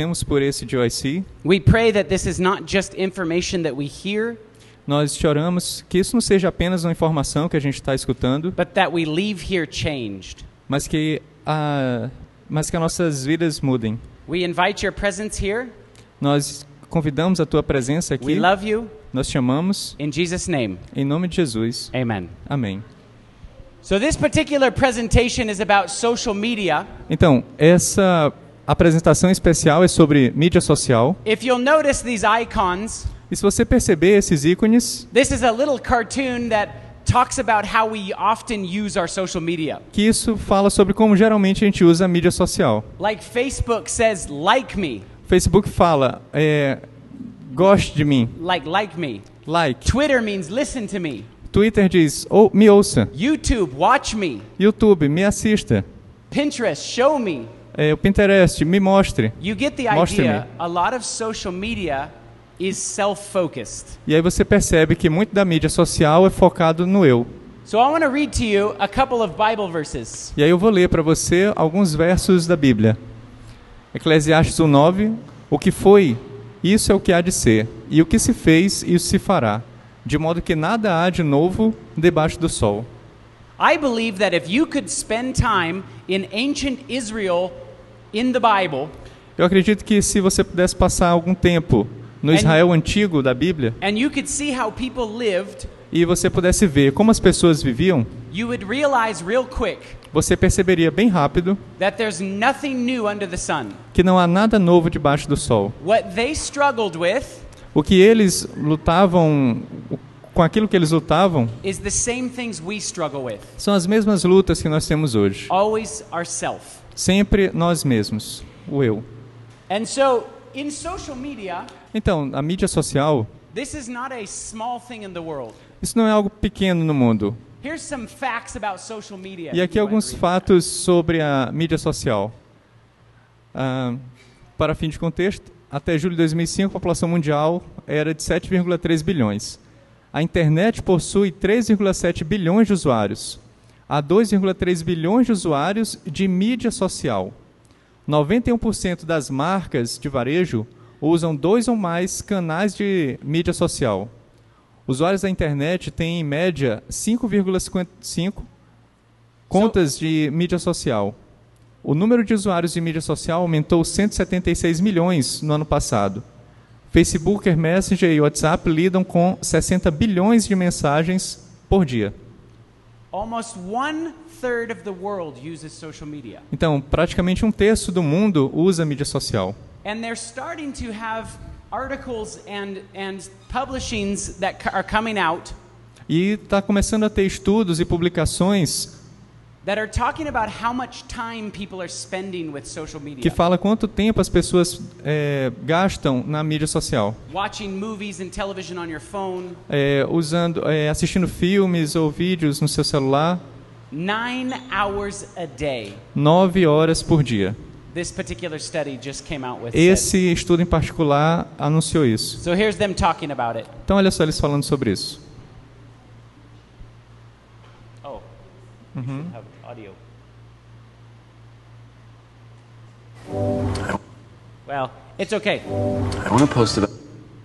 agradecemos por esse GOIC. We pray that this is not just information that we hear, Nós te oramos que isso não seja apenas uma informação que a gente está escutando, but that we leave here changed. mas que, a, mas que as nossas vidas mudem. We invite your presence here. Nós convidamos a tua presença We aqui. love you. Nós te amamos. In Jesus' name, Em nome de Jesus. amen. Amém. So, this particular presentation is about social media. Então, essa apresentação especial é sobre mídia social. If you'll notice these icons, E se você perceber esses ícones, this is a little cartoon that talks about how we often use our social media. que isso fala sobre como geralmente a gente usa a mídia social. Like Facebook says, like me, Facebook fala, é, goste de mim, like like me. like. Twitter means listen to me. Twitter diz, ou me ouça. YouTube, watch me. YouTube, me assista. Pinterest, show me. É, o Pinterest, me mostre. You get the Mostre-me. idea. A lot of social media is self-focused. E aí você percebe que muito da mídia social é focado no eu. So I want to read to you a couple of Bible verses. E aí eu vou ler para você alguns versos da Bíblia. Eclesiastes 1:9, o que foi, isso é o que há de ser, e o que se fez, isso se fará, de modo que nada há de novo debaixo do sol. I believe that if you could spend time in ancient Israel in the Bible Eu acredito que se você pudesse passar algum tempo no And- Israel antigo da Bíblia and you could see how people lived, e você pudesse ver como as pessoas viviam, you would realize real quick você perceberia bem rápido that there's nothing new under the sun. que não há nada novo debaixo do sol. What they struggled with O que eles lutavam, com aquilo que eles lutavam, is the same things we struggle with. são as mesmas lutas que nós temos hoje. Sempre nós mesmos, o eu. And so in social media, Então, a mídia social, this is not a small thing in the world. isso não é algo pequeno no mundo. Here's some facts about social media. E aqui alguns fatos sobre a mídia social. Ah, para fim de contexto, até julho de 2005, a população mundial era de 7,3 bilhões. A internet possui 3,7 bilhões de usuários. Há 2,3 bilhões de usuários de mídia social. 91% das marcas de varejo usam dois ou mais canais de mídia social. Usuários da internet têm, em média, 5,55 contas de mídia social. O número de usuários de mídia social aumentou 176 milhões no ano passado. Facebook, Messenger e WhatsApp lidam com 60 bilhões de mensagens por dia. Então, praticamente um terço do mundo usa mídia social. And they're starting to have articles and, and publishings that are coming out E está começando a ter estudos e publicações que fala quanto tempo as pessoas é, gastam na mídia social. Watching movies and television on your phone. É, usando, é, assistindo filmes ou vídeos no seu celular, Nine hours a day. nove horas por dia. This particular study just came out with. Esse estudo em particular anunciou isso. So here's them talking about it. Então, olha só eles falando sobre isso. Oh, you Well, it's okay. I want to post about.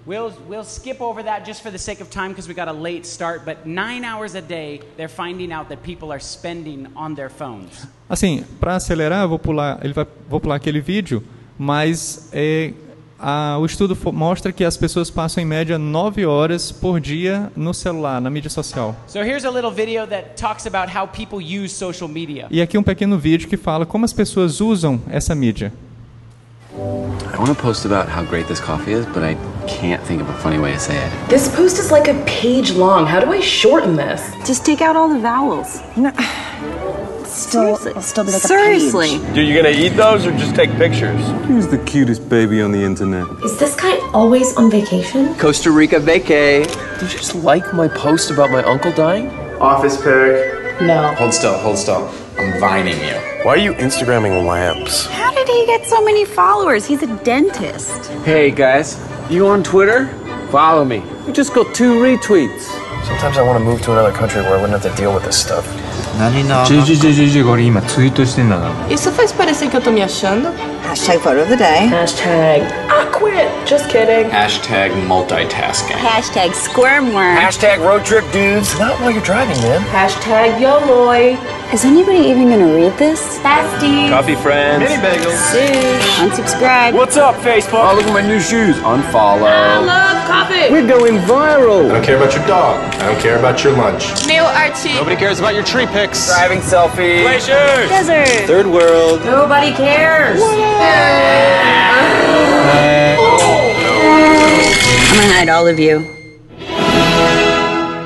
We'll, we'll skip over that just for the sake of time because we got a late start. But nine hours a day, they're finding out that people are spending on their phones. Assim, para acelerar, eu vou pular, ele vai, vou pular aquele vídeo, mas é, a- o estudo mostra que as pessoas passam em média nove horas por dia no celular, na mídia social. So here's a little video that talks about how people use social media. E aqui um pequeno vídeo que fala como as pessoas usam essa mídia. I want to post about how great this coffee is, but I can't think of a funny way to say it. This post is like a page long. How do I shorten this? Just take out all the vowels. No. Still, Seriously. it'll still be like Seriously. a page. Dude, you gonna eat those or just take pictures? Who's the cutest baby on the internet? Is this guy always on vacation? Costa Rica vacay. Do you just like my post about my uncle dying? Office pic. No. Hold still, hold still. I'm vining you. Why are you Instagramming lamps? How did he get so many followers? He's a dentist. Hey guys, you on Twitter? Follow me. We just got two retweets. Sometimes I want to move to another country where I wouldn't have to deal with this stuff. 何なジェジェジェジェジェこれ今ツイートしてんだな Isso faz parecer que eu tô me achando? Hashtag photo of the day. Hashtag I quit. Just kidding. Hashtag multitasking Hashtag squirm worm. Hashtag road trip dudes. Not while you're driving, man. Hashtag YOLOI. Is anybody even gonna read this? Bestie. Coffee friends. Mini bagels. Unsubscribe. What's up, Facebook? Oh, look at my new shoes. Unfollow. Love coffee. We're going viral. I don't care about your dog I don't care about your lunch Meu Archie. Nobody cares about your tree picks. Driving selfie. Glaciers. Desert. Third world. Nobody cares. I'm gonna hide all of you.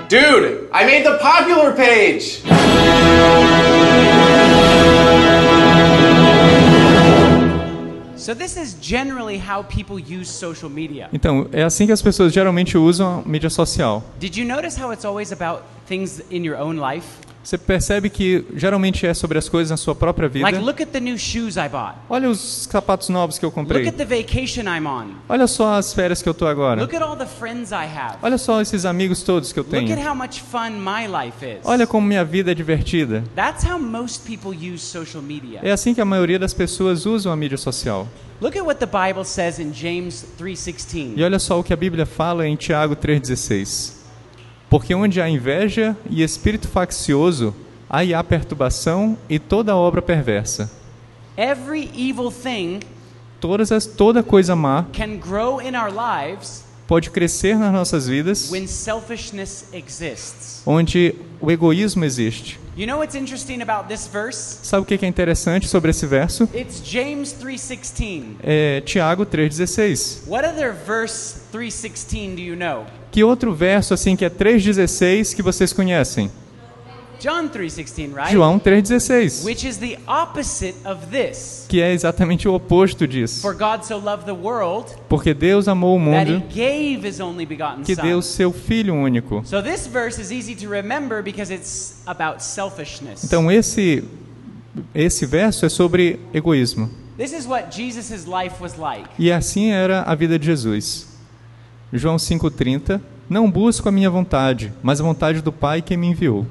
Dude, I made the popular page! So this is generally how people use social media. Então, é assim que as pessoas geralmente usam a mídia social. Did you notice how it's always about things in your own life? Você percebe que geralmente é sobre as coisas na sua própria vida. Like, look at the new shoes I bought. Olha os sapatos novos que eu Look comprei. at the vacation I'm on. Olha só as férias que eu tô agora. Look at all the friends I have. Olha só esses amigos todos que eu Look at tenho. how much fun my life is. Olha como minha vida é divertida. That's how most people use social media. É assim que a maioria das pessoas usam a mídia social. Look at what the Bible says in James 3:16. E olha só o que a Bíblia fala em Tiago 3,16. Porque onde há inveja e espírito faccioso, aí há perturbação e toda obra perversa. Every evil thing Todas as, toda coisa má can grow in our lives pode crescer nas nossas vidas onde o egoísmo existe. You know what's interesting about this verse? Sabe o que é interessante sobre esse verso? It's James 3:16. É Tiago 3,16. What other verse 3:16 do you know? Que outro verso assim que é 3,16 que vocês conhecem? John 3:16, right? João 3,16. Which is the opposite of this. Que é exatamente o oposto disso. For God so loved the world Porque Deus amou o that he mundo gave his only begotten que deu seu Filho único. So this verse is easy to remember because it's about selfishness. Então esse esse verso é sobre egoísmo. This is what Jesus' life was like. E assim era a vida de Jesus. João 5:30 Não busco a minha vontade, mas a vontade do Pai que me enviou.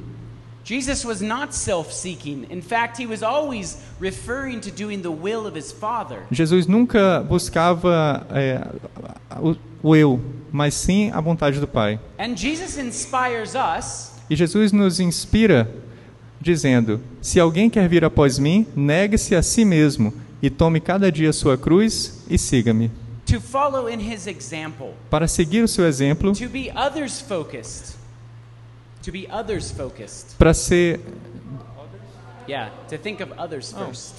Jesus was not self-seeking. In fact, he was always referring to doing the will of his Father. Jesus nunca buscava é, o, o eu, mas sim a vontade do Pai. And Jesus inspires us E Jesus nos inspira dizendo: Se alguém quer vir após mim, negue-se a si mesmo e tome cada dia sua cruz e siga-me. to follow in his example, Para seguir o seu exemplo, to be others focused. Para ser Yeah, to think of others first.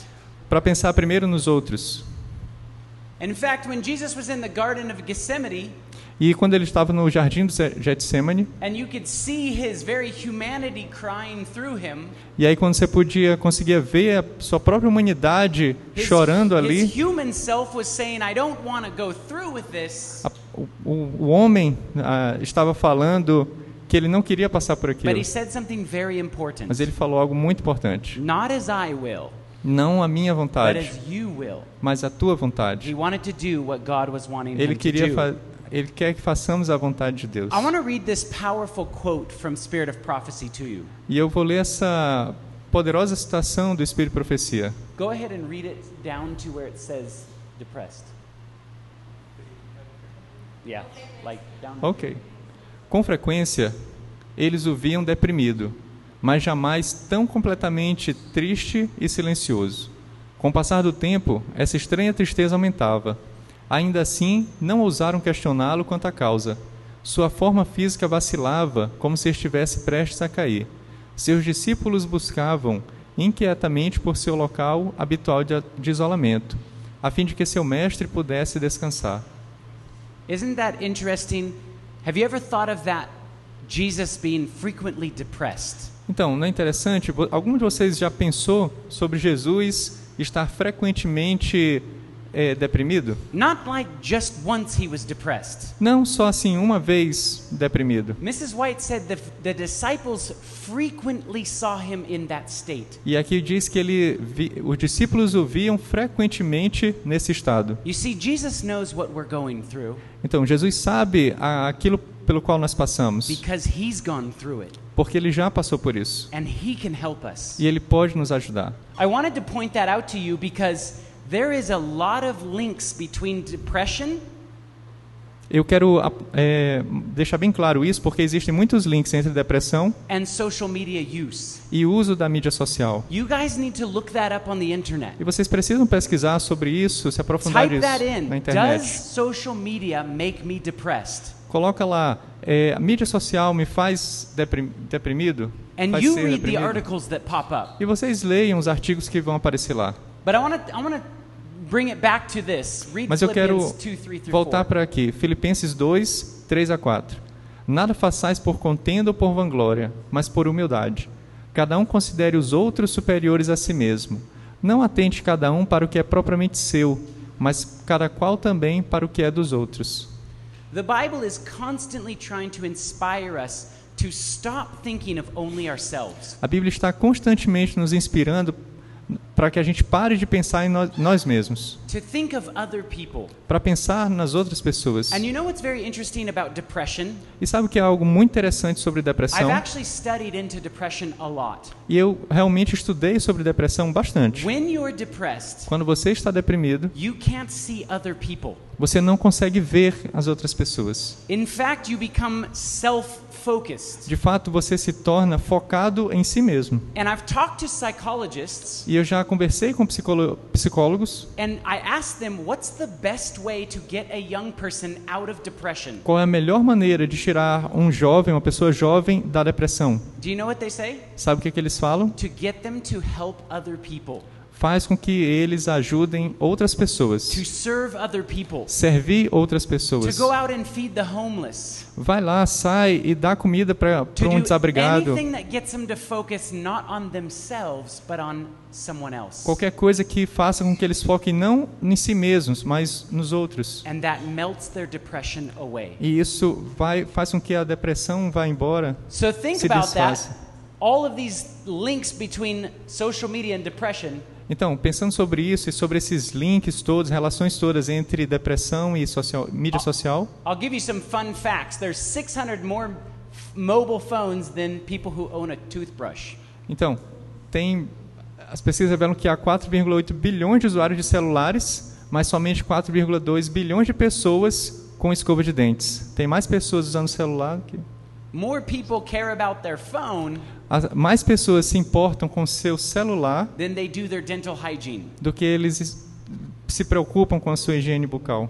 para pensar primeiro nos outros. In fact, when Jesus was in the Garden of Gethsemane, E quando ele estava no jardim do Getsemane, and you could see his very humanity crying through him, e aí quando você podia conseguia ver a sua própria humanidade his, chorando ali, saying, this, a- o, o- homem ah, estava falando que ele não queria passar por but aquilo. he said something very important. Mas ele falou algo muito importante. Not as I will, Não a minha vontade, as you will. mas a tua vontade. Ele queria do. fa- ele quer que façamos a vontade de Deus. I want to read this powerful quote from Spirit of Prophecy to you. E eu vou ler essa poderosa citação do Espírito de Profecia. Go ahead and read it down to where it says depressed. Yeah, like down. Ok. Com frequência, eles o viam deprimido, mas jamais tão completamente triste e silencioso. Com o passar do tempo, essa estranha tristeza aumentava. Ainda assim, não ousaram questioná-lo quanto à causa. Sua forma física vacilava, como se estivesse prestes a cair. Seus discípulos buscavam inquietamente por seu local habitual de, de isolamento, a fim de que seu mestre pudesse descansar. Isn't that interesting? Have you ever thought of that Jesus being frequently depressed? Então, não é interessante? Algum de vocês já pensou sobre Jesus estar frequentemente eh, deprimido? Not like just once he was depressed. Não só assim, uma vez deprimido. Mrs. White said the, the disciples frequently saw him in that state. E aqui diz que ele vi- os discípulos o viam frequentemente nesse estado. You see, Jesus knows what we're going through Então, Jesus sabe aquilo pelo qual nós passamos, porque ele já passou por isso e ele pode nos ajudar. I wanted to point that out to you because there is a lot of links between depression Eu quero é, deixar bem claro isso porque existem muitos links entre depressão and social media use. e uso da mídia social. E vocês precisam pesquisar sobre isso, se aprofundar Type nisso na Does internet. social media make me depressed? Coloca lá, é, a mídia social me faz deprim- deprimido? And Faz you ser read the deprimido? articles that pop up. E vocês leiam os artigos que vão aparecer lá. But I want to I want to bring it back to this. Read Mas eu quero Philippians 2, 3 through voltar 4. para aqui. Filipenses 2, 3 a 4. Nada façais por contenda ou por vanglória, mas por humildade. Cada um considere os outros superiores a si mesmo. Não atente cada um para o que é propriamente seu, mas cada qual também para o que é dos outros. The Bible is constantly trying to inspire us to stop thinking of only ourselves. A Bíblia está constantemente nos inspirando para que a gente pare de pensar em nós, nós mesmos, To think of other people. para pensar nas outras pessoas. And you know what's very interesting about depression? E sabe o que é algo muito interessante sobre I've depressão? actually studied into depression a lot. E eu realmente estudei sobre depressão bastante. When you're depressed, Quando você está deprimido, you can't see other people. você não consegue ver as outras pessoas. In fact, you become self-focused. De fato, você se torna focado em si mesmo. E eu já conversei com psicólogos and I asked them what's the best way to get a young person out of depression. qual é a melhor maneira de tirar um jovem, uma pessoa jovem, da depressão. Do you know what they say? Sabe o que, que eles falam? To get them to help other people, Faz com que eles ajudem outras pessoas. to serve other people, Servir outras pessoas. go out and feed the homeless, Vai lá, sai e dá comida para um do desabrigado. Qualquer coisa que faça com que eles foquem não em si mesmos, mas nos outros. And that melts their depression away. E isso vai, faz com que a depressão vá embora. So think se about that. desfaça. All of these links between social media and depression Então, pensando sobre isso e sobre esses links todos, relações todas entre depressão e social, mídia social, I'll give you some fun facts. There's 600 more mobile phones than people who own a toothbrush. então, tem as pesquisas revelam que há 4,8 bilhões de usuários de celulares, mas somente 4,2 bilhões de pessoas com escova de dentes. Tem mais pessoas usando celular que More people care about their phone as- mais pessoas se importam com seu celular do their dental hygiene. do que eles se preocupam com a sua higiene bucal.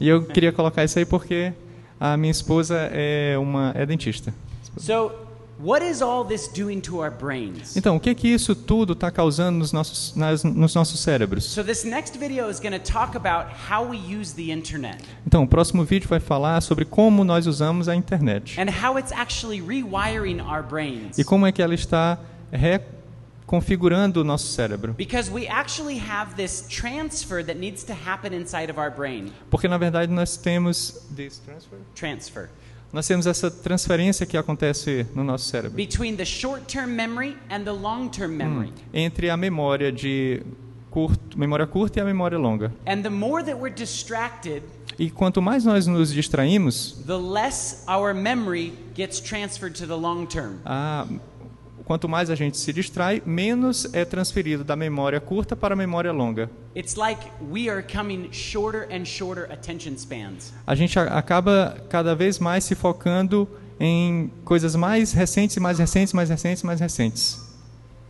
E eu queria colocar isso aí porque a minha esposa é uma é dentista. So, what is all this doing to our brains? Então, o que que isso tudo está causando nos nossos nas, nos nossos cérebros? So, this next video is going to talk about how we use the internet Então, o próximo vídeo vai falar sobre como nós usamos a internet and how it's actually rewiring our brains. e como é que ela está reconfigurando o nosso cérebro. Because we actually have this transfer that needs to happen inside of our brain. Porque na verdade nós temos this transfer? Transfer. Nós temos essa transferência que acontece no nosso cérebro Between the short term memory and the long term memory. entre a memória de curto, memória curta e a memória longa. And the more that we're distracted, E quanto mais nós nos distraímos, the less our memory gets transferred to the long term. a, quanto mais a gente se distrai, menos é transferido da memória curta para a memória longa. It's like we are coming shorter and shorter attention spans. A gente acaba cada vez mais se focando em coisas mais recentes, e mais recentes, mais recentes, mais recentes.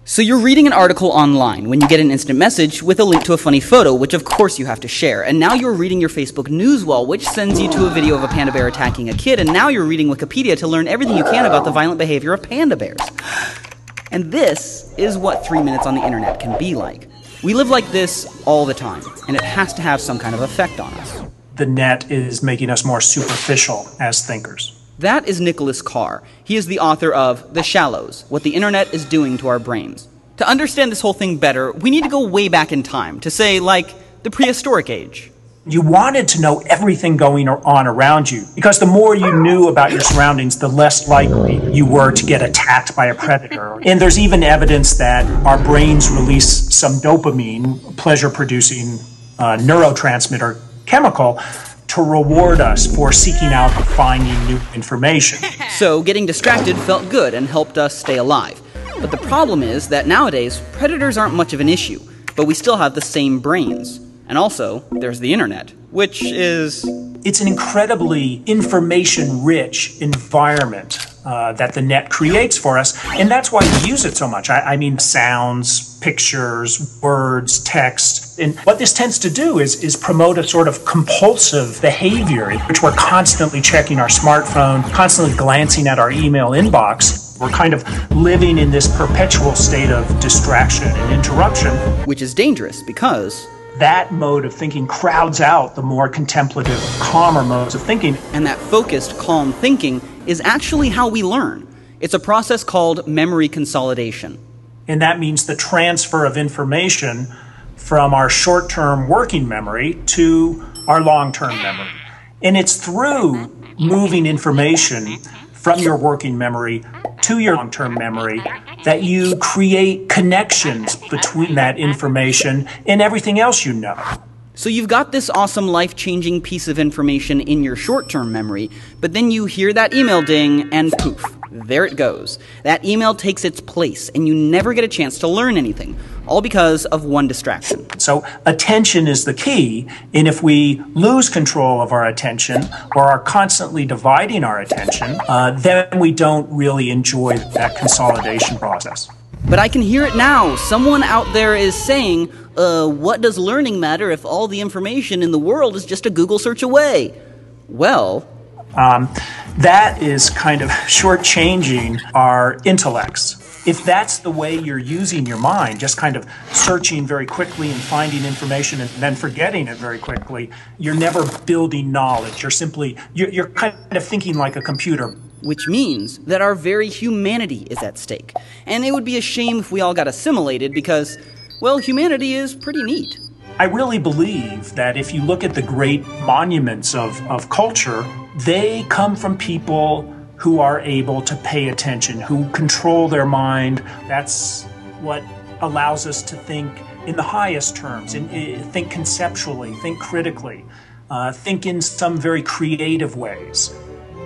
So you're reading an article online when you get an instant message with a link to a funny photo, which of course you have to share. And now you're reading your Facebook news wall, which sends you to a video of a panda bear attacking a kid. And now you're reading Wikipedia to learn everything you can about the violent behavior of panda bears. And this is what three minutes on the internet can be like. We live like this all the time, and it has to have some kind of effect on us. The net is making us more superficial as thinkers. That is Nicholas Carr. He is the author of The Shallows What the Internet is Doing to Our Brains. To understand this whole thing better, we need to go way back in time, to say, like, the prehistoric age. You wanted to know everything going on around you because the more you knew about your surroundings, the less likely you were to get attacked by a predator. And there's even evidence that our brains release some dopamine, pleasure producing uh, neurotransmitter chemical, to reward us for seeking out and finding new information. So getting distracted felt good and helped us stay alive. But the problem is that nowadays, predators aren't much of an issue, but we still have the same brains. And also, there's the internet, which is. It's an incredibly information rich environment uh, that the net creates for us, and that's why we use it so much. I, I mean, sounds, pictures, words, text. And what this tends to do is, is promote a sort of compulsive behavior which we're constantly checking our smartphone, constantly glancing at our email inbox. We're kind of living in this perpetual state of distraction and interruption. Which is dangerous because that mode of thinking crowds out the more contemplative, calmer modes of thinking. And that focused, calm thinking is actually how we learn. It's a process called memory consolidation. And that means the transfer of information from our short term working memory to our long term memory. And it's through moving information from your working memory to your long term memory that you create connections between that information and everything else you know. So you've got this awesome life changing piece of information in your short term memory, but then you hear that email ding and poof, there it goes. That email takes its place and you never get a chance to learn anything, all because of one distraction. So attention is the key, and if we lose control of our attention or are constantly dividing our attention, uh, then we don't really enjoy that consolidation process. But I can hear it now. Someone out there is saying, uh, what does learning matter if all the information in the world is just a Google search away? Well, um, that is kind of shortchanging our intellects. If that's the way you're using your mind, just kind of searching very quickly and finding information and then forgetting it very quickly, you're never building knowledge. You're simply, you're, you're kind of thinking like a computer. Which means that our very humanity is at stake. And it would be a shame if we all got assimilated because, well, humanity is pretty neat. I really believe that if you look at the great monuments of, of culture, they come from people who are able to pay attention, who control their mind. That's what allows us to think in the highest terms, in, in, think conceptually, think critically, uh, think in some very creative ways.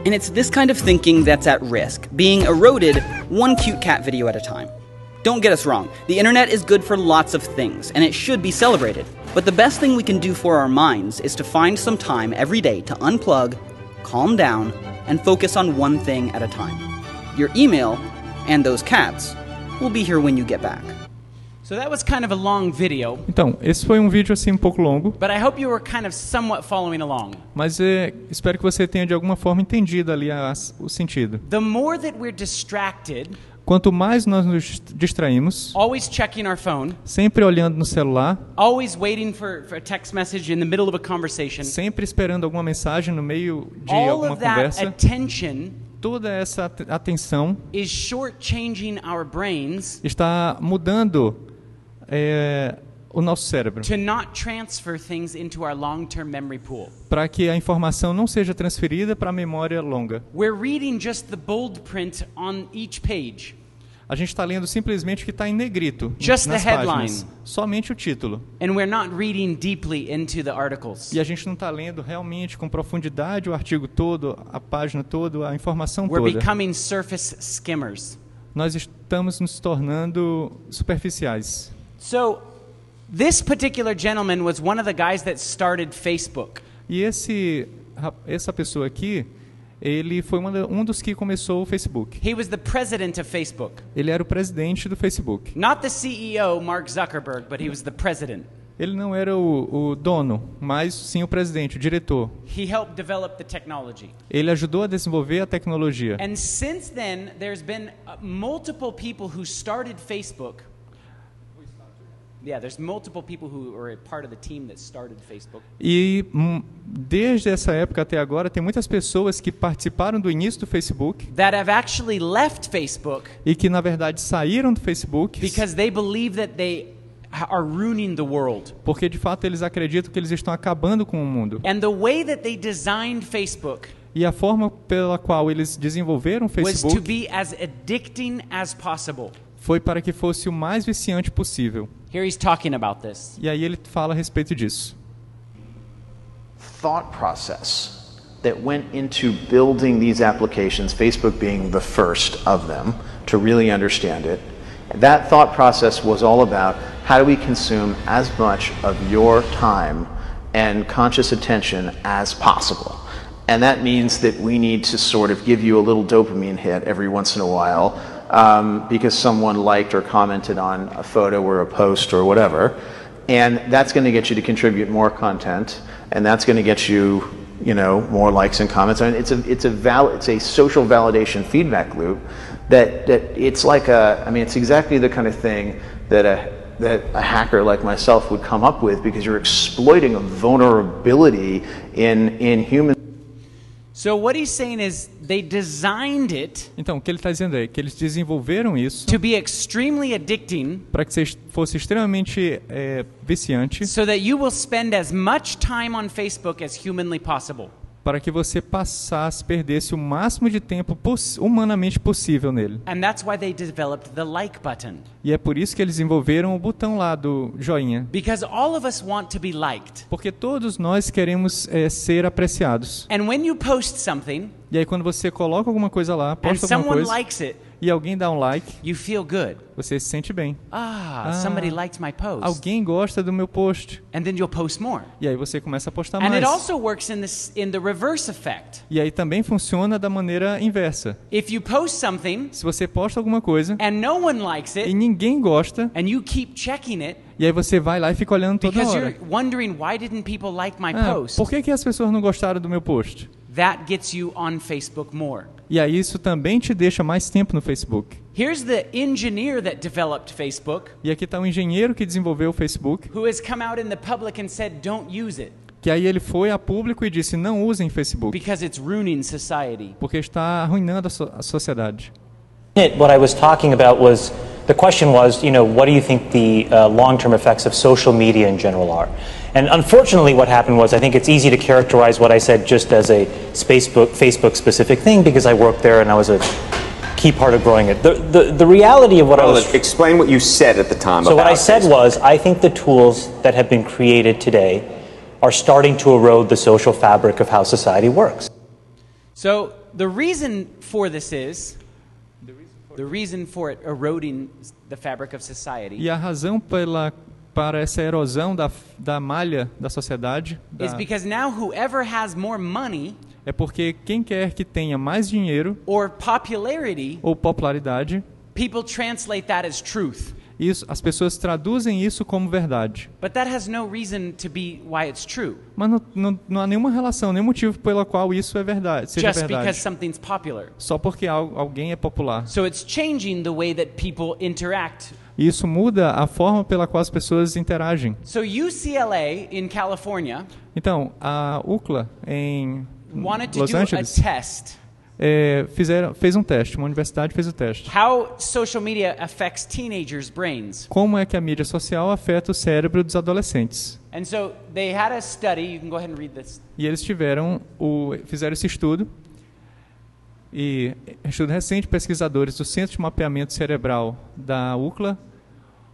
And it's this kind of thinking that's at risk, being eroded one cute cat video at a time. Don't get us wrong, the internet is good for lots of things, and it should be celebrated. But the best thing we can do for our minds is to find some time every day to unplug, calm down, and focus on one thing at a time. Your email and those cats will be here when you get back. So that was kind of a long video. Então, esse foi um vídeo assim um pouco longo. But I hope you were kind of somewhat following along. Mas é, espero que você tenha de alguma forma entendido ali a, o sentido. The more that we're distracted, Quanto mais nós nos distraímos, always checking our phone, sempre olhando no celular, always waiting for, for a text message in the middle of a conversation, sempre esperando alguma mensagem no meio de all alguma of that conversa, attention toda essa at- atenção is our brains está mudando é, o nosso cérebro para que a informação não seja transferida para a memória longa. We're reading just the bold print on each page. A gente está lendo simplesmente o que está em negrito Just nas páginas, somente o título. And we're not reading deeply into the articles. E a gente não está lendo realmente com profundidade o artigo todo, a página toda, a informação We're toda. becoming surface skimmers. Nós estamos nos tornando superficiais. So, this particular gentleman was one of the guys that started Facebook. E esse, essa pessoa aqui, ele foi um dos que começou o Facebook. He was the president of Facebook. Ele era o presidente do Facebook. Not the CEO, Mark Zuckerberg, but he was the president. Ele não era o, o dono, mas sim o presidente, o diretor. He helped develop the technology. Ele ajudou a desenvolver a tecnologia. And since then, there's been uh, multiple people who started Facebook. E desde essa época até agora, tem muitas pessoas que participaram do início do Facebook that have actually left Facebook e que, na verdade, saíram do Facebook because they believe that they are ruining the world. porque, de fato, eles acreditam que eles estão acabando com o mundo. And the way that they designed Facebook E a forma pela qual eles desenvolveram o was to Facebook be as addicting as possible. Foi para que fosse o mais viciante possível. Here he's talking about this. E aí ele fala a respeito disso. thought process that went into building these applications, Facebook being the first of them, to really understand it. That thought process was all about how do we consume as much of your time and conscious attention as possible. And that means that we need to sort of give you a little dopamine hit every once in a while um, because someone liked or commented on a photo or a post or whatever. And that's going to get you to contribute more content, and that's going to get you, you know, more likes and comments. I mean, it's a it's a val- it's a social validation feedback loop that that it's like a I mean, it's exactly the kind of thing that a that a hacker like myself would come up with because you're exploiting a vulnerability in in human So what he's saying is they designed it Então, o que ele está dizendo é que eles desenvolveram isso to be extremely addicting para que seja- fosse extremamente é, viciante, so that you will spend as much time on Facebook as humanly possible. Para que você passasse, perdesse o máximo de tempo poss- humanamente possível nele. And that's why they developed the like button. E é por isso que eles desenvolveram o botão lá do joinha. Because all of us want to be liked. Porque todos nós queremos é, ser apreciados. And when you post something E aí quando você coloca alguma coisa lá, posta alguma coisa, likes it, e alguém dá um like, you feel good. você se sente bem. Ah, Ah, somebody liked my post. Alguém gosta do meu post. And then you'll post more. E aí você começa a postar And it mais. also works in in the reverse effect. E aí também funciona da maneira inversa. If you post something Se você posta alguma coisa and no one likes e it ninguém gosta, and you keep checking it e aí você vai lá e fica olhando toda because hora. you're wondering why didn't people like my Ah, post? por que, que as pessoas não gostaram do meu post? That gets you on Facebook more. E aí isso também te deixa mais tempo no Facebook. Here's the engineer that developed Facebook E aqui está o engenheiro que desenvolveu o Facebook, who has come out in the public and said don't use it que aí ele foi a público e disse não usem Facebook, because it's ruining society. porque está arruinando a, so a sociedade. It, what I was talking about was the question was, you know, what do you think the uh, long term effects of social media in general are? And unfortunately, what happened was I think it's easy to characterize what I said just as a Facebook, Facebook specific thing because I worked there and I was a key part of growing it. The, the, the reality of what I was. Explain what you said at the time So, what I said was I think the tools that have been created today are starting to erode the social fabric of how society works. So the reason for this is E a razão pela, para essa erosão da, da malha da sociedade da- is because now whoever has more money é porque quem quer que tenha mais dinheiro or popularity, ou popularidade, people translate that as truth. Isso, as pessoas traduzem isso como verdade. But that has no reason to be why it's true. Mas não, não, não há nenhuma relação, nenhum motivo pela qual isso é verdade, seja Just verdade. because something's popular. Só porque al- alguém é popular. So it's changing the way that people interact. Isso muda a forma pela qual as pessoas interagem. So UCLA in California Então, a UCLA em Los Angeles é, fizeram, fez um teste, uma universidade fez o teste. how social media affects teenagers' brains. Como é que a mídia social afeta o cérebro dos adolescentes? And so they had a study, you can go ahead and read this. E eles tiveram o, fizeram esse estudo. E estudo recente, pesquisadores do Centro de Mapeamento Cerebral da UCLA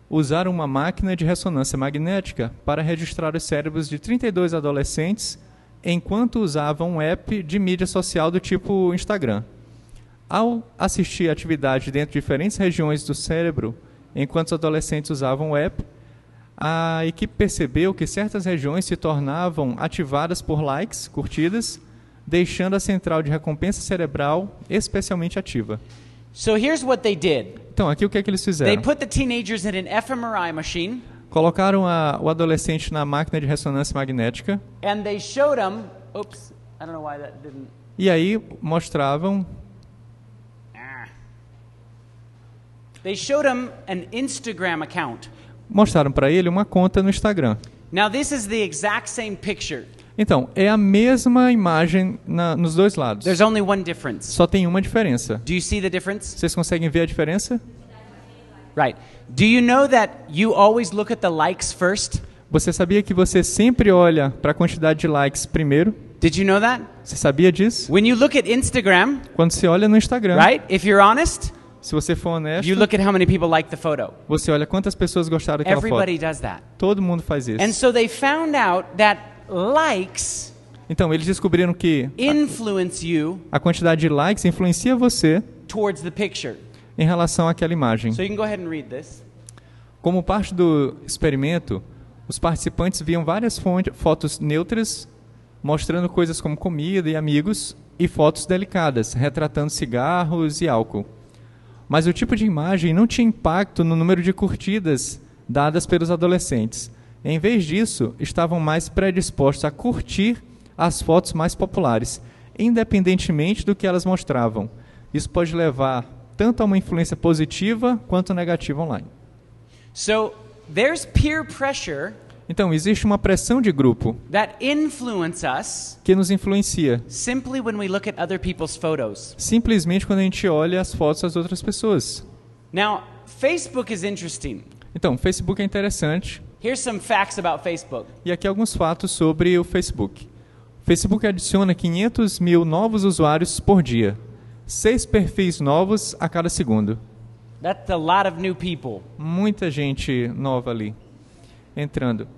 usaram uma máquina de ressonância magnética para registrar os cérebros de 32 adolescentes enquanto usavam um app de mídia social do tipo Instagram. Ao assistir atividade dentro de diferentes regiões do cérebro, enquanto os adolescentes usavam o app, a equipe percebeu que certas regiões se tornavam ativadas por likes, curtidas, deixando a central de recompensa cerebral especialmente ativa. So here's what they did. Então, aqui o que, é que eles They fizeram? put the teenagers in an fMRI machine Colocaram a- o adolescente na máquina de ressonância magnética and they showed them, oops, I don't know why that didn't e aí mostravam They showed him an Instagram account. mostraram para ele uma conta no Instagram. Now this is the exact same picture. Então, é a mesma imagem na- nos dois lados. Só tem uma diferença. Do you see the difference? Vocês conseguem ver a diferença? Right. Do you know that you always look at the likes first? Você sabia que você sempre olha para a quantidade de likes primeiro? Did you know that? Você sabia disso? When you look at Instagram, Quando você olha no Instagram, right? If you're honest, se você for honesto, you look at how many people like the photo. você olha quantas pessoas gostaram daquela Everybody foto. does that. Todo mundo faz isso. And so they found out that likes Então, eles descobriram que influence you a quantidade de likes influencia você towards the picture. Em relação àquela imagem. So you can go ahead and read this. Como parte do experimento, os participantes viam várias fotos neutras mostrando coisas como comida e amigos e fotos delicadas, retratando cigarros e álcool. Mas o tipo de imagem não tinha impacto no número de curtidas dadas pelos adolescentes. Em vez disso, estavam mais predispostos a curtir as fotos mais populares, independentemente do que elas mostravam. Isso pode levar tanto a uma influência positiva quanto negativa online. So there's peer pressure Então, existe uma pressão de grupo that influence us que nos influencia, simply when we look at other people's photos. simplesmente quando a gente olha as fotos das outras pessoas. Now, Facebook is interesting. Então, Facebook é interessante. Here's some facts about Facebook. E aqui alguns fatos sobre o Facebook. O Facebook adiciona 500 mil novos usuários por dia. Seis perfis novos a cada segundo. That's a lot of new people. Muita gente nova ali entrando.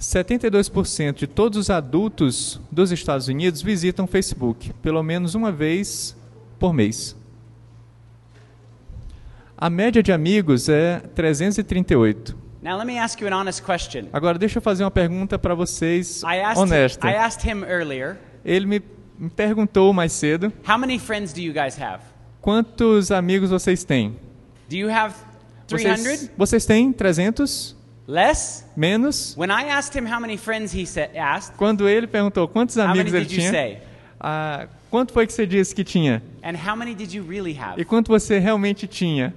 72% de todos os adultos dos Estados Unidos visitam o Facebook, pelo menos uma vez por mês. A média de amigos é 338. Now let me ask you an honest question. Agora deixa eu fazer uma pergunta para vocês I asked, honesta. I asked him earlier, Ele me me perguntou mais cedo how many friends do you guys have? quantos amigos vocês têm. Do you have 300? Vocês, vocês têm 300? Less? Menos? When I asked him how many friends he said, asked, Quando ele perguntou quantos amigos ele tinha, ah, quanto foi que você disse que tinha? and how many did you really have? E quanto você realmente tinha?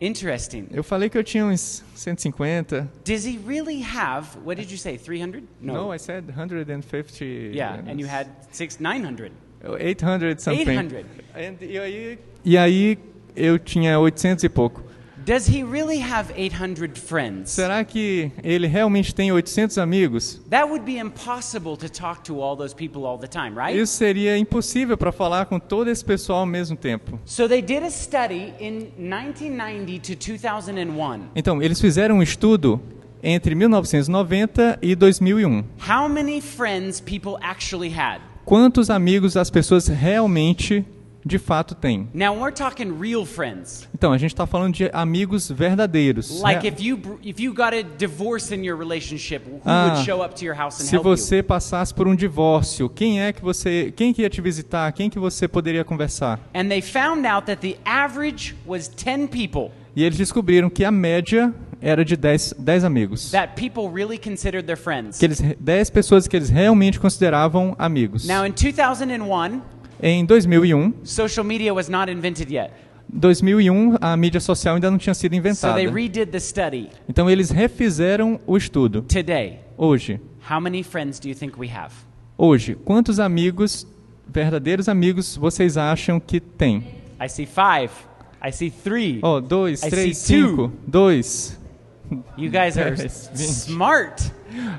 Interesting. Eu falei que eu tinha uns 150. Does he really have, what did you say, 300? No, I said 150. Yeah, and you had six, 900. 800 something. 800. And, e, aí, e aí eu tinha 800 e pouco. Does he really have 800 friends? Será que ele realmente tem 800 amigos? That would be impossible to talk to all those people all the time, right? Isso seria impossível para falar com todo esse pessoal ao mesmo tempo. So they did a study in 1990 to 2001. Então, eles fizeram um estudo entre 1990 e 2001. How many friends people actually had? Quantos amigos as pessoas realmente, de fato, têm? Now we're talking real friends. Então, a gente está falando de amigos verdadeiros. Like Re- if you if you got a divorce in your relationship, who Ah, would show up to your house and Se you? você passasse por um divórcio, quem é que você, quem que ia te visitar? Quem que você poderia conversar? And they found out that the average was 10 people E eles descobriram que a média era de 10, 10 amigos. really. Que eles, 10 pessoas que eles realmente consideravam amigos. Now in 2001, Em 2001, social media was not invented yet. 2001 a mídia social ainda não tinha sido So inventada. they redid the study. Então eles refizeram o estudo. Today, Hoje, how many friends do you think we have? hoje, quantos amigos, verdadeiros amigos, vocês acham que tem? I see 5. I see 3. Ó, oh, dois, I três, see two. cinco, dois. You guys are smart.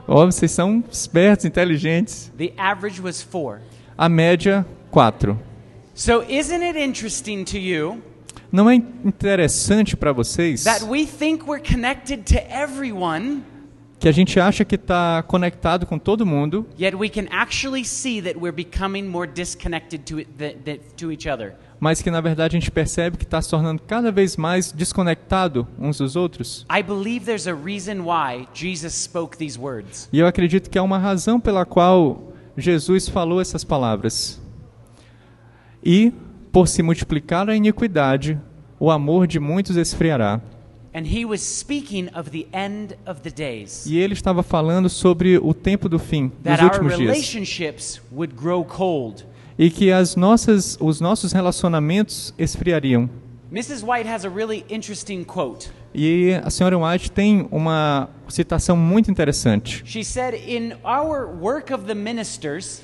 Ó, vocês são espertos, inteligentes. The average was 4. A média, quatro. So isn't it interesting to you Não é interessante para vocês that we think we're connected to everyone, que a gente acha que está conectado com todo mundo, mas que na verdade a gente percebe que está se tornando cada vez mais desconectado uns dos outros? E eu acredito que há uma razão pela qual Jesus falou essas palavras. E, por se multiplicar a iniquidade, o amor de muitos esfriará. And he was speaking of the end of the days. E ele estava falando sobre o tempo do fim, dos últimos dias. relationships would grow cold. E que as nossas, os nossos relacionamentos esfriariam. Mrs. White has a really interesting quote. E a senhora White tem uma citação muito interessante. She said, In our work of the ministers,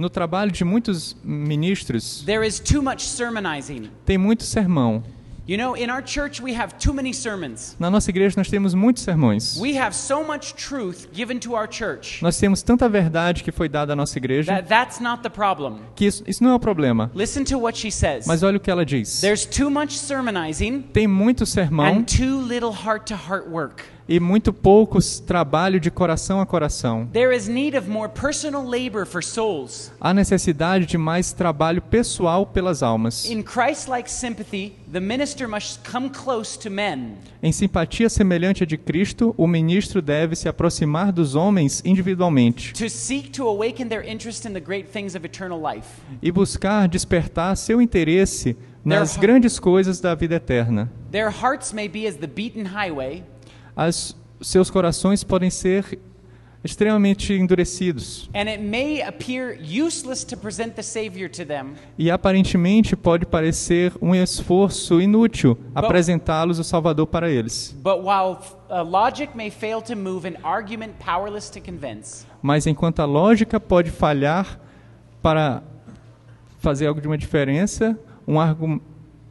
No trabalho de muitos ministros, there is too much sermonizing. tem muito sermão. You know, in our church, we have too many sermons. Na nossa igreja nós temos muitos sermões. We have so much truth given to our church Nós temos tanta verdade que foi dada à nossa igreja that that's not the problem. que isso, isso não é o problema. Listen to what she says. Mas olha o que ela diz. There's too much sermonizing Tem muito sermão and too little heart to heart work. E muito poucos trabalho de coração a coração. There is need of more personal labor for souls. Há necessidade de mais trabalho pessoal pelas almas. In Christ-like sympathy, the minister must come close to men. Em simpatia semelhante à de Cristo, o ministro deve se aproximar dos homens individualmente To seek to awaken their interest in the great things of eternal life. e buscar despertar seu interesse nas grandes coisas da vida eterna. Their hearts may be as the beaten highway, As, seus corações podem ser extremamente endurecidos and it may appear useless to present the Savior to them. e aparentemente pode parecer um esforço inútil apresentá-los o Salvador para eles. Mas enquanto a lógica pode falhar para fazer algo de uma diferença, um argu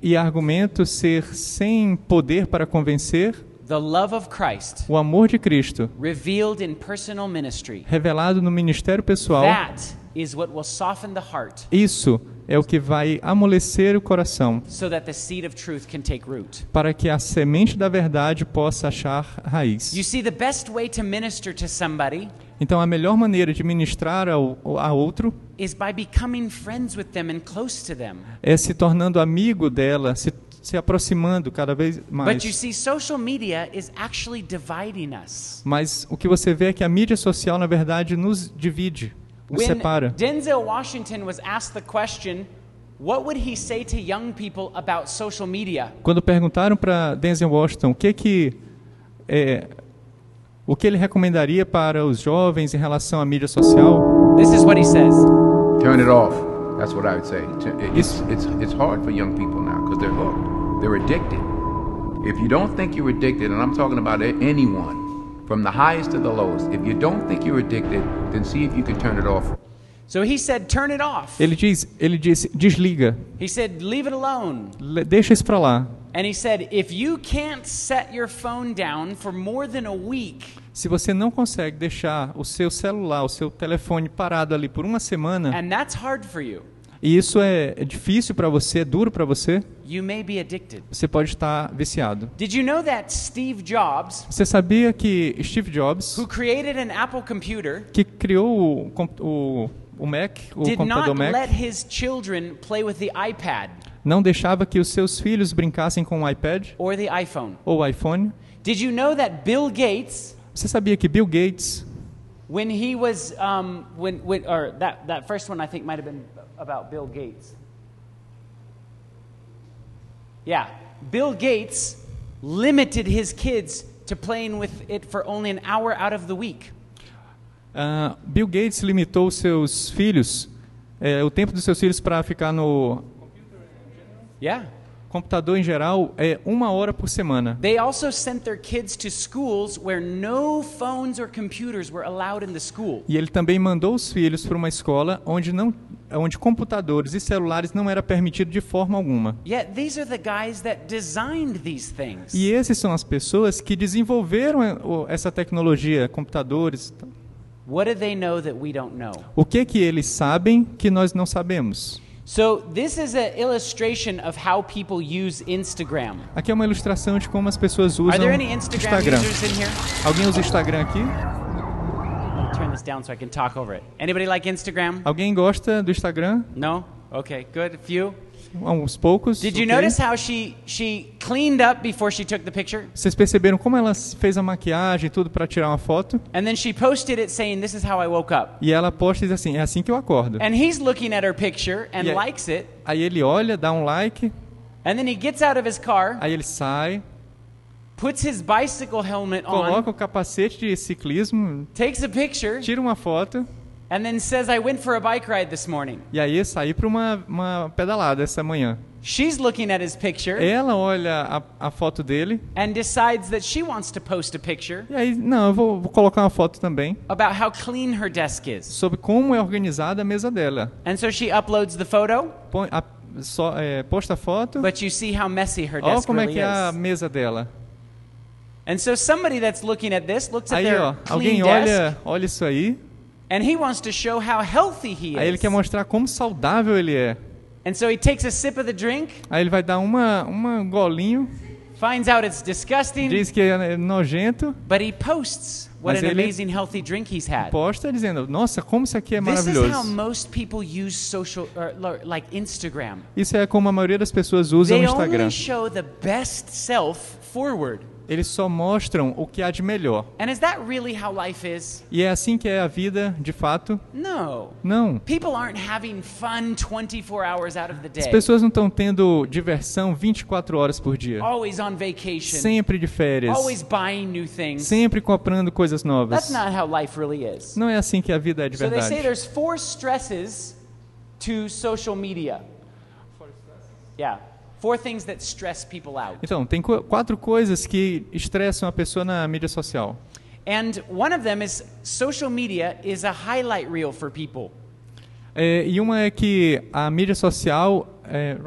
e argumento ser sem poder para convencer, the love of Christ o amor de Cristo revealed in personal ministry, revelado no ministério pessoal, that is what will soften the heart isso é o que vai amolecer o coração, so that the seed of truth can take root. para que a semente da verdade possa achar raiz. You see, the best way to minister to somebody Então, a melhor maneira de ministrar ao, a outro is by becoming friends with them and close to them. é se tornando amigo dela, se, se aproximando cada vez mais. But you see, social media is actually dividing us. Mas o que você vê é que a mídia social, na verdade, nos divide, nos When separa. Denzel Washington was asked the question, what would he say to young people about social media? Quando perguntaram para Denzel Washington o que que é, o que ele recomendaria para os jovens em relação à mídia social, This is what he says. Turn it off. That's what I would say. It's, it's, it's hard for young people now because they're hooked. They're addicted. If you don't think you're addicted, and I'm talking about anyone, from the highest to the lowest, if you don't think you're addicted, then see if you can turn it off. So he said, turn it off. ele diz, ele disse, desliga, He said, leave it alone. le- deixa isso para lá. And he said, if you can't set your phone down for more than a week, Se você não consegue deixar o seu celular, o seu telefone parado ali por uma semana, and that's hard for you, e isso é é difícil para você, é duro para você, you may be addicted. você pode estar viciado. Did you know that Steve Jobs, Você sabia que Steve Jobs, who created an Apple computer, que criou o, o, o Mac, o did not computador Mac, let his children play with the iPad não deixava que os seus filhos brincassem com o iPad or the iPhone? ou o iPhone? Did you know that Bill Gates, Você sabia que Bill Gates, when he was, um, when, when, or that, that first one I think might have been about Bill Gates. Yeah, Bill Gates limited his kids to playing with it for only an hour out of the week. ah, Bill Gates limitou os seus filhos, eh, o tempo dos seus filhos para ficar no Yeah. Computador em geral é uma hora por semana. They also sent their kids to schools where no phones or computers were allowed in the school. E ele também mandou os filhos para uma escola onde não, onde computadores e celulares não era permitido de forma alguma. Yet these are the guys that designed these things. E esses são as pessoas que desenvolveram eh, essa tecnologia, computadores. What do they know that we don't know? O que que eles sabem que nós não sabemos? So this is an illustration of how people use Instagram. Aqui é uma ilustração de como as pessoas Are usam there any Instagram Instagram. users in here? Alguém usa Instagram aqui? I'll turn this down so I can talk over it. Anybody like Instagram? Alguém gosta do Instagram? No? Okay, good. A few. Uns poucos. Did you ok. notice how she she cleaned up before she took the picture? Vocês perceberam como ela fez a maquiagem e tudo para tirar uma foto? And then she posted it saying, "This is how I woke up." E ela posta diz assim: é assim que eu acordo. And he's looking at her picture and Yeah. likes it. Aí ele olha, dá um like, And then he gets out of his car, aí ele sai, puts his bicycle helmet on, coloca o capacete de ciclismo, takes a picture, tira uma foto and then says, "I went for a bike ride this morning." e aí sair para uma, uma pedalada essa manhã. She's looking at his picture Ela olha a, a foto dele and decides that she wants to post a picture e aí, não, eu vou, vou colocar uma foto também about how clean her desk is. sobre como é organizada a mesa dela. And so she uploads the photo, Põe a- só, é, posta a foto, but you see how messy her olha desk como é really que é a is. mesa dela. And so somebody that's looking at this looks at Aí, their ó, clean alguém desk, olha, olha isso aí, and he wants to show how healthy he aí ele is. quer mostrar como saudável ele é. And so he takes a sip of the drink, Aí ele vai dar uma, uma golinho finds out it's disgusting, diz que é nojento, but he posts what an amazing healthy drink he's had. posta dizendo: Nossa, como isso aqui é This is how maravilhoso. most people use social, or, lo- like Instagram. Isso é como a maioria das pessoas usam o They Instagram. only show the best self forward. Eles só mostram o que há de melhor. And is that really how life is? E é assim que é a vida, de fato? No. Não. People aren't having fun 24 hours out of the As day. pessoas não estão tendo diversão 24 horas por dia. Always on vacation. Sempre de férias. Always buying new things. Sempre comprando coisas novas. That's not how life really is. Não é assim que a vida é de So they say verdade. there's four stresses to social media. Yeah. Four things that stress people out. Então, tem quatro coisas que estressam a pessoa na mídia social. And one of them is social media is a highlight reel for people. É, e uma é que a mídia social é,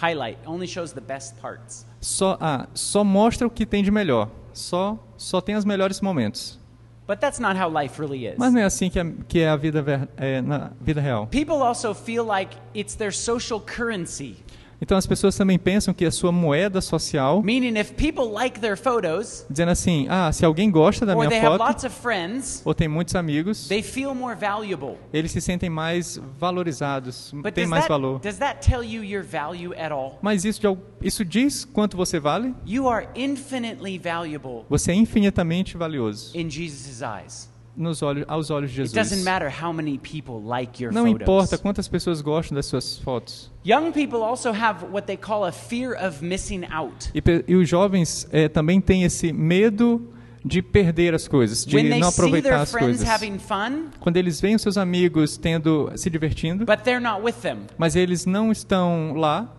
Highlight only shows the best parts. só, ah, só mostra o que tem de melhor. Só, só tem os melhores momentos. But that's not how life really is. Mas não é assim que é, que é a vida, ver- é, na vida real. People also feel like it's their social currency. Então as pessoas também pensam que a sua moeda social, Meaning, if people like their photos, dizendo assim, ah, se alguém gosta da minha foto, friends, ou tem muitos amigos, they feel more valuable. eles se sentem mais valorizados, But têm does mais that, valor. does that tell you your value at all? Mas isso, isso diz quanto você vale? You are infinitely valuable Você é infinitamente valioso in Jesus' eyes. Nos olhos, aos olhos de It doesn't Jesus. matter how many people like your Não photos. importa quantas pessoas gostam das suas fotos. Young people also have what they call a fear of missing out. E, e os jovens eh, também têm esse medo de perder as coisas, de When não aproveitar as coisas. fun, Quando eles veem seus amigos tendo se divertindo, but they're not with them, mas eles não estão lá,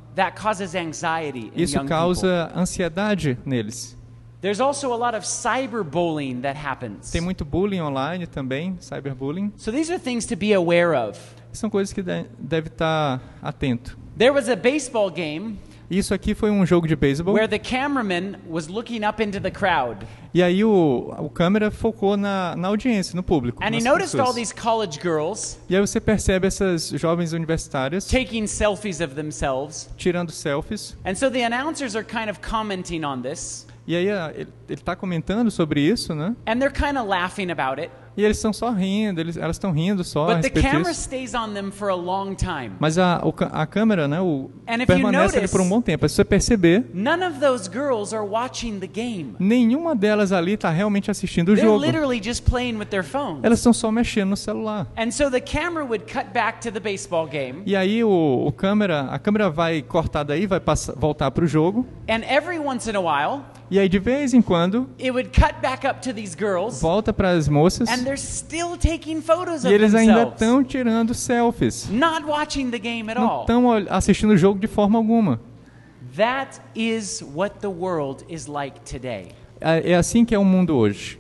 isso young people. causa ansiedade neles. There's also a lot of cyberbullying that happens. Tem muito bullying online também, cyberbullying. So these are things to be aware of. São coisas que de- deve estar atento. There was a baseball game Isso aqui foi um jogo de beisebol. where the cameraman was looking up into the crowd. E aí o, o câmera focou na, na audiência, no público. And he noticed all these college girls E aí você percebe essas jovens universitárias taking selfies of themselves. tirando selfies. And so the announcers are kind of commenting on this. E aí a- ele está comentando sobre isso, né? And they're kind of laughing about it. E eles estão só rindo, eles, elas estão rindo só a But the respeito camera disso. stays on them for a long time. Mas a, o a câmera, né, o, And permanece ali notice- por um bom tempo. Se você perceber, None of those girls are watching the game. nenhuma delas ali está realmente assistindo o They're jogo. literally just playing with their phones. Elas estão só mexendo no celular. And so the camera would cut back to the baseball game, E aí o, o câmera, a câmera vai cortar daí, vai passar, voltar para o jogo. and every once in a while, E aí de vez em quando it would cut back up to these girls, volta para as moças. and they're still taking photos E eles ainda estão tirando selfies. Não estão assistindo o jogo de forma alguma. That is what the world is like today. É é assim que é o mundo hoje.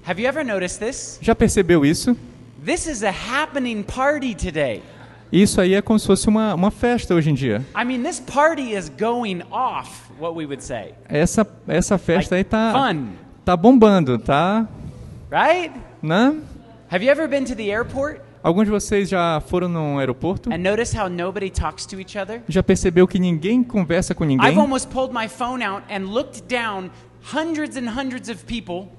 Já percebeu isso? This is a happening party today. Isso aí é como se fosse uma, uma festa hoje em dia. I mean, this party is going off, what we would say. Essa, essa festa aí tá, Fun, tá bombando, tá? right? Né? Have you ever been to the airport Alguns de vocês já foram num aeroporto? and noticed how nobody talks to each other? Já percebeu que ninguém conversa com ninguém? I've almost pulled my phone out and looked down hundreds and hundreds of people,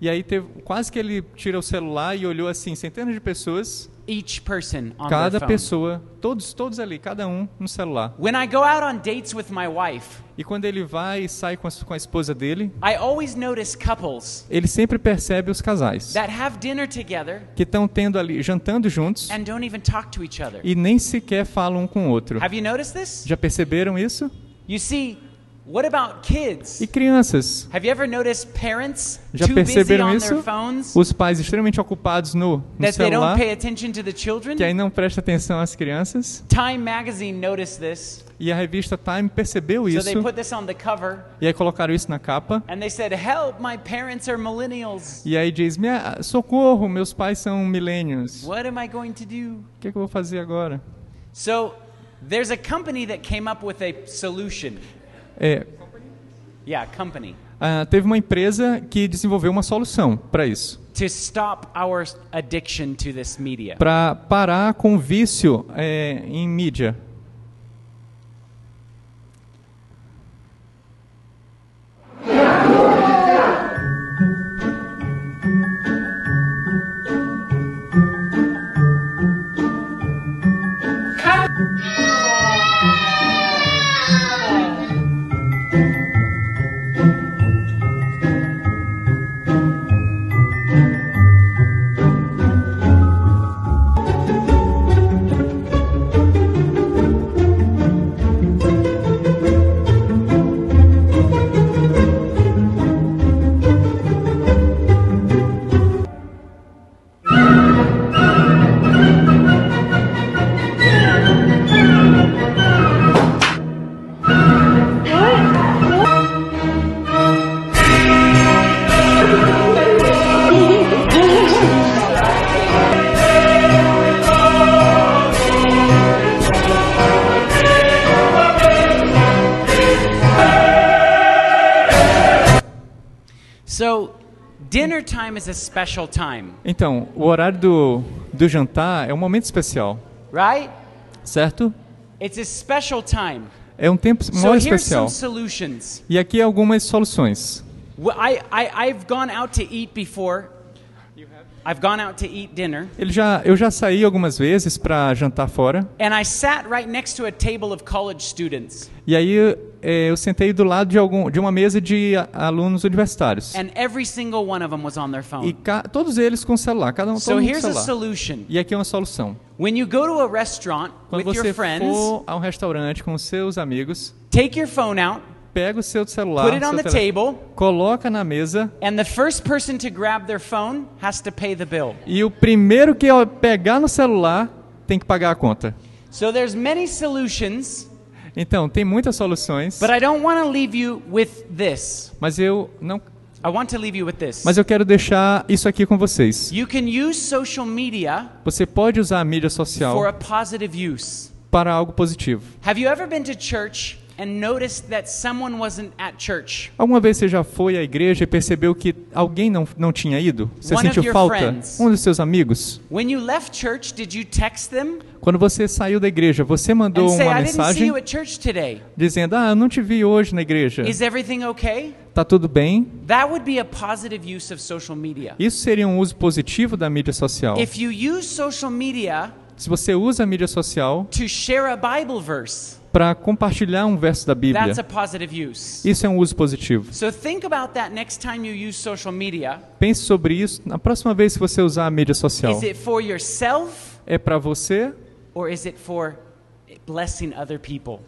E aí teve, quase que ele tira o celular e olhou assim, centenas de pessoas, each person on cada their phone. pessoa, todos, todos ali, cada um no celular. When I go out on dates with my wife, E quando ele vai e sai com a, com a esposa dele, I always notice couples ele sempre percebe os casais that have dinner together que estão tendo ali, jantando juntos and don't even talk to each other. e nem sequer falam um com o outro. Have you noticed this? Já perceberam isso? You see, what about kids? E crianças? Have you ever noticed parents Já too busy perceberam on isso? their phones Os pais extremamente ocupados no, no that they don't celular, pay attention to the children? que aí não presta atenção às crianças. Time magazine noticed this, E a revista Time percebeu so isso they put this on the cover e aí colocaram isso na capa. and they said, "Help, my parents are millennials. E aí diz: Minha, socorro, meus pais são. O What am I going to do?" que, que eu vou fazer agora? So, there's a company that came up with a solution. É, Yeah, company. ah, teve uma empresa que desenvolveu uma solução para isso, To stop our addiction to this media. para parar com o vício é, em mídia. Dinner time is a special time, Então, o horário do, do jantar é um momento especial, right? certo? It's a special time. É um tempo So muito especial. some solutions. E aqui algumas soluções. I, I, I've gone out to eat before. I've gone out to eat dinner, Ele já, eu já saí algumas vezes para jantar fora. and I sat right next to a table of college students. E aí eh, eu sentei do lado de, algum, de uma mesa de a- alunos universitários. And every single one of them was on their E phone. ca- todos eles com celular, cada um So here's a celular. solution. E aqui é uma solução. When you go to a restaurant Quando with você your friends, for a um restaurante com seus amigos, take your phone out, pega o seu celular, put it on the table, coloca na mesa and the first person to grab their phone has to pay the bill. e o primeiro que pegar no celular tem que pagar a conta. So there's many solutions, Então, tem muitas soluções, but I don't want to leave you with this. mas eu não, I want to leave you with this. mas eu quero deixar isso aqui com vocês. You can use social media Você pode usar a mídia for social a positive use. para algo positivo. Have you ever been to church and noticed that someone wasn't at church? Alguma vez você já foi à igreja e percebeu que alguém não, não tinha ido? Você One sentiu falta? friends. Um dos seus amigos? When you left church, did you text them Quando você saiu da igreja, você and mandou say, uma I didn't see mensagem you at church today? dizendo: Ah, eu não te vi hoje na igreja. Is everything okay? Tá tudo bem? That would be a positive use of social media. Isso seria um uso positivo da mídia social. If you use social media Se você usa a mídia social para compartilhar um verso da Bíblia, that's a positive use. isso é um uso positivo. So think about that next time you use social media. Pense sobre isso na próxima vez que você usar a mídia social. Is it for yourself É para você or is it for blessing other people?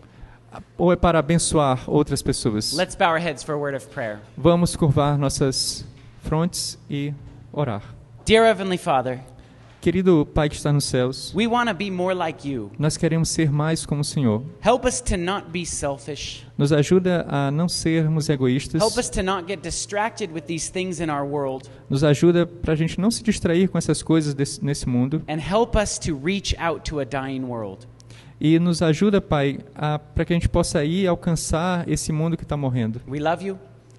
ou é para abençoar outras pessoas? Let's bow our heads for a word of prayer. Vamos curvar nossas frontes e orar. Dear Heavenly Father, Querido Pai que está nos céus, we want to be more like you. nós queremos ser mais como o Senhor. Help us to not be selfish. Nos ajuda a não sermos egoístas. Help us to not get distracted with these things in our world. Nos ajuda para a gente não se distrair com essas coisas desse, nesse mundo. And help us to reach out to a dying world. E nos ajuda, Pai, para que a gente possa ir alcançar esse mundo que está morrendo.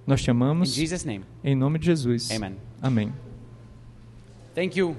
Nós te In amamos. Em nome de Jesus. Amen. Amém. Thank you.